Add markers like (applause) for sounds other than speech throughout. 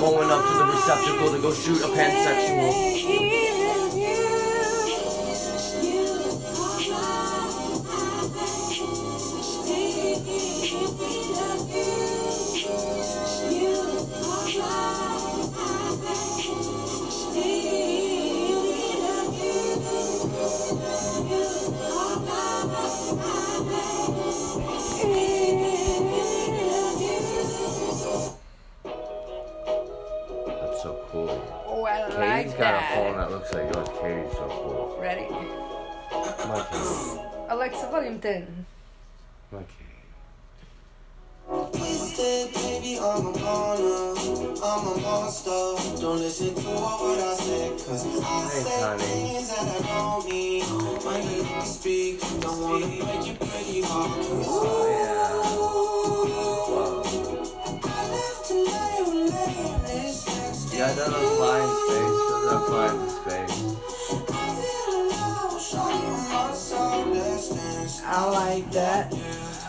going up to the receptacle to go shoot a pansexual. Alexa, volume 10. My Katie. Baby, I'm a goner. I'm a monster. Don't listen to what I say, cause I Thanks, honey. things that I don't mean. When you speak, don't wanna make you pretty hard. Oh yeah. Wow. I love to lay you lay this next You guys know those fly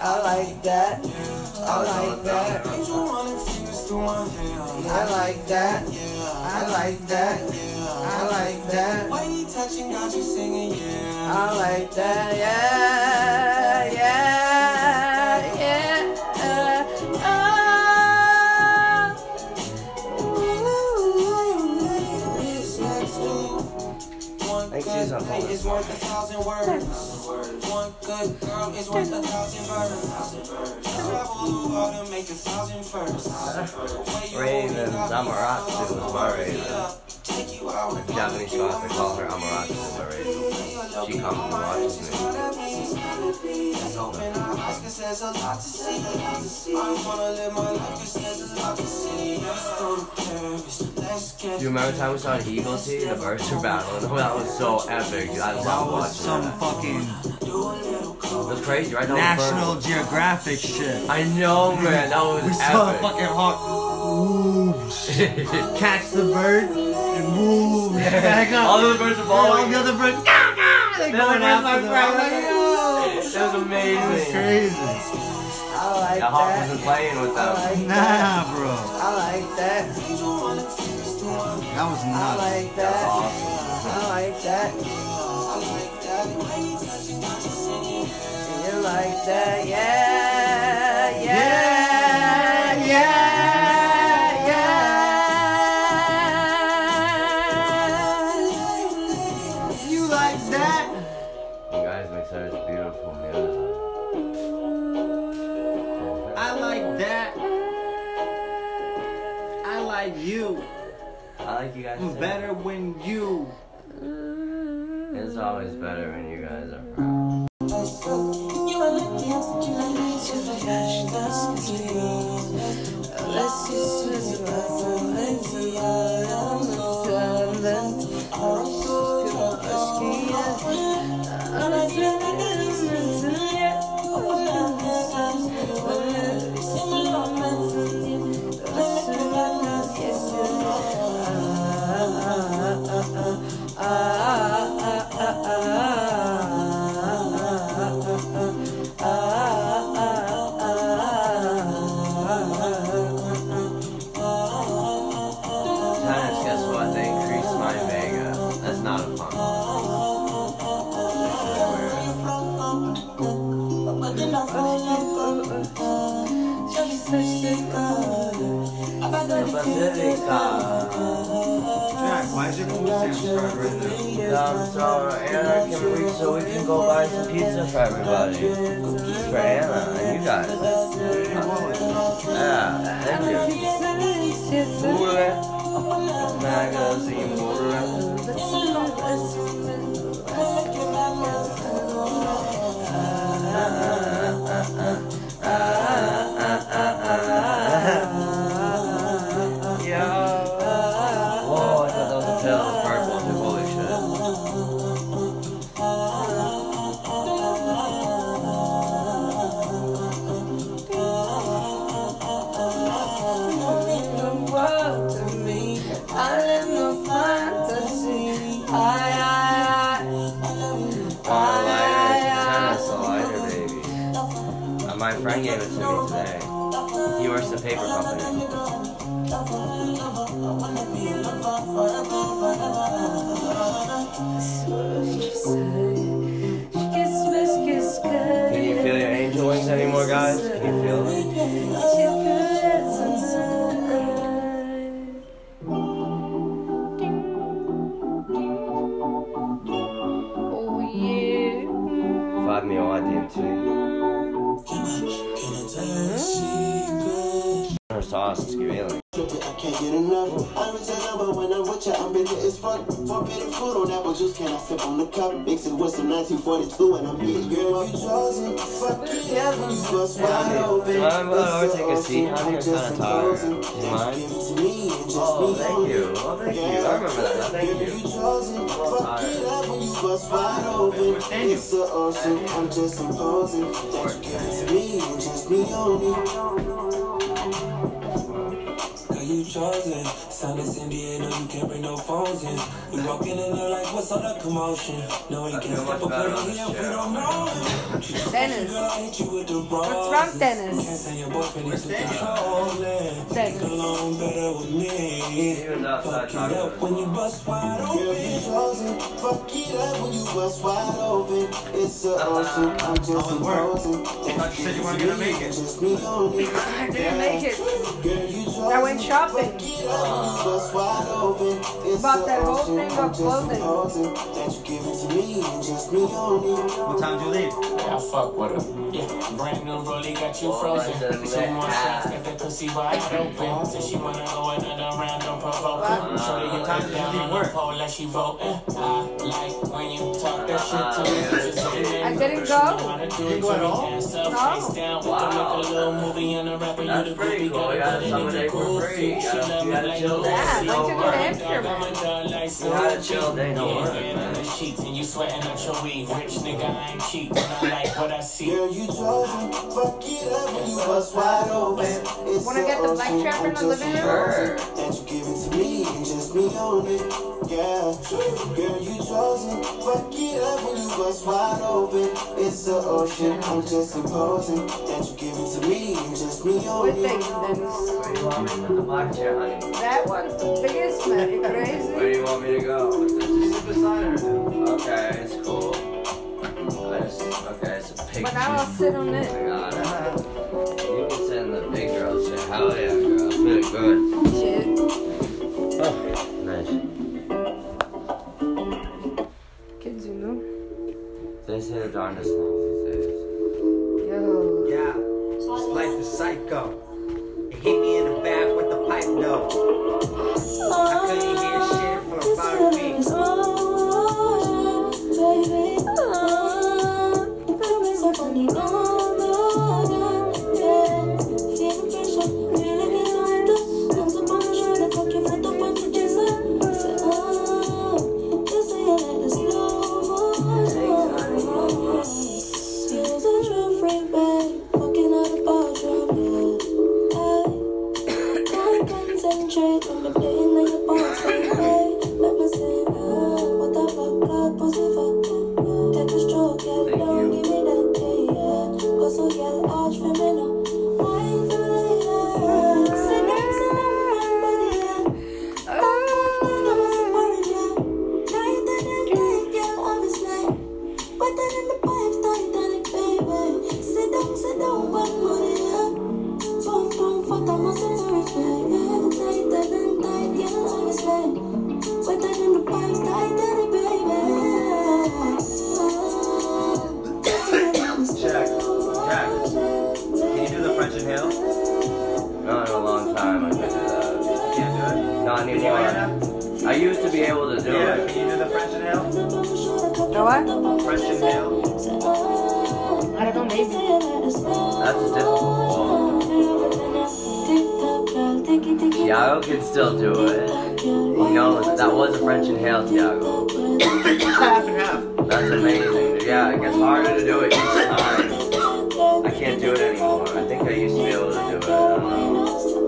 I like that. I like that. Angel running fingers through my hair. I like that. I like that. I like that. When you touching, got you singing, yeah. I like that. Yeah, is worth a thousand birds. Travel the world and make a thousand firsts. Raven is my Raven. Take you out and Japanese spots, they call her Amaterasu is my Raven. She comes and watches me. Open our eyes, cause there's a lot to see. I wanna live my life, cause there's a lot to see. Let's go to Paris, Do you remember the time we saw an eagle see? The birds were battling. (laughs) That was so epic. I That love was watching some that. fucking It was crazy, right? That National bird- Geographic shit. I know, man. That was We saw a epic. fucking hawk whoosh, (laughs) catch the bird and move back (laughs) up. All the birds are And all the other birds, ah, ah, they're The going other birds (laughs) after are them. like, I'm yo. It was That was amazing. crazy. I like The hawk that. wasn't playing with I them. like that. Nah, bro. I like that. That was I nuts. like That that. was awesome. I like that. You like that, yeah, yeah, yeah, yeah. You like that? You guys make such beautiful music. I like that. I like you. I like you guys. Better when you. It's always better when you guys are proud. Jack, why is your food stamp card right there? Um, Anna, can we so we can go buy some pizza for everybody? For Anna and you guys. Thank you. Bure. Magazine Bure. Yeah. Gave it to me today. He works at a paper company. Can Sauce revealing. I can't get enough. I'm in but when I'm with you, I'm bitter as fuck. Forbidden fruit on apple juice, can I sip on the cup? Mix it with some 1942 and I'm girl, you chosen. Fuck it, yeah, when you bust wide open. Do I or take a seat. I'm kind of talking. You mind? me just Oh, thank you. Oh, thank you. I remember that. Thank you. you chosen. Fuck it up when you bust wide open. It's the ocean, I'm just imposing. That you give it to me and just me only. Girl, you chosen. Sound is Indian, no, you can't bring no phones in. We walking in there like, what's all the commotion? No, we I can't feel step much up better in on this here if we don't know him. Dennis. Girl, I hit you with the bras. What's wrong, Dennis? Can't say your boyfriend is too controlling. Dennis. Get along better with me. He was outside Fuck it up when you bust wide Girl, you open. chosen. Fuck it up when you bust wide open. It's the ocean, I'm just imposing. thought you said you weren't gonna make it. Just me only. (laughs) I didn't make it. Girl, you chosen. I went shopping. Fuck it up when you bust wide open. It's Bought that whole thing I'm of just clothing. imposing. That you give it to me and just me only. What time do you leave? Yeah, I fuck with her. Yeah, brand new rollie got you frozen. That's a Two more lit shots, ass. got that pussy wide open. Said she wanna go another round, don't provoke her. Shorty, you What time got did you down leave on the work? pole like she voting. I like when you talk that shit to me. Didn't you go. how to You go at all? Ass up, No. face down, we can make a Wow. little movie and a rapper. You That's the pretty cool. got You a got butt some in day the for free. jacuzzi. You She gotta- love you me gotta like chill no day. Yeah, I No went to New work. Hampshire, Dog, I'm man. a dog like You gotta chill day, no yeah, work, yeah, man. the sheets and you sweating out your weed. Rich nigga, I ain't cheap, but I like what I see. Girl, you chosen. Fuck it up when you bust wide open. It's Wanna get the black ocean, trap in I'm the just living room? Sure. That you give it to me and just me only. Yeah. Girl, you chosen. Fuck it up when you bust wide open. It's the ocean, I'm just imposing. That you give it to me and just me What only. thing, Dennis? Where do you want me to put the black chair, honey? That one's the biggest, man. You Where do you want me to go? Sit beside her. dude. Okay, it's cool. I just, okay, it's a pig But now I'll sit on I it. got it. You can sit in the big girl chair. Hell yeah, girl. Feel good. They say the darndest things these days. Yo. Yeah. This life is psycho. It hit me in the back with the pipe though. I couldn't hear shit the fuck, 91. I used to be able to do yeah, it. Can you do the French inhale? The what? French inhale. I don't know, maybe. That's difficult. Tiago can still do it. He knows that, was a French inhale, Tiago. half and half. That's amazing. Yeah, it gets harder to do it each time. I can't do it anymore. I think I used to be able to do it. I don't know.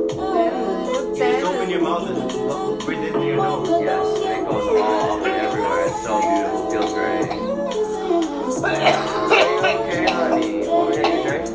Your mouth and breathe your nose. Yes, it goes all and everywhere. It's so beautiful. Feels great. okay, honey. Want me to drink?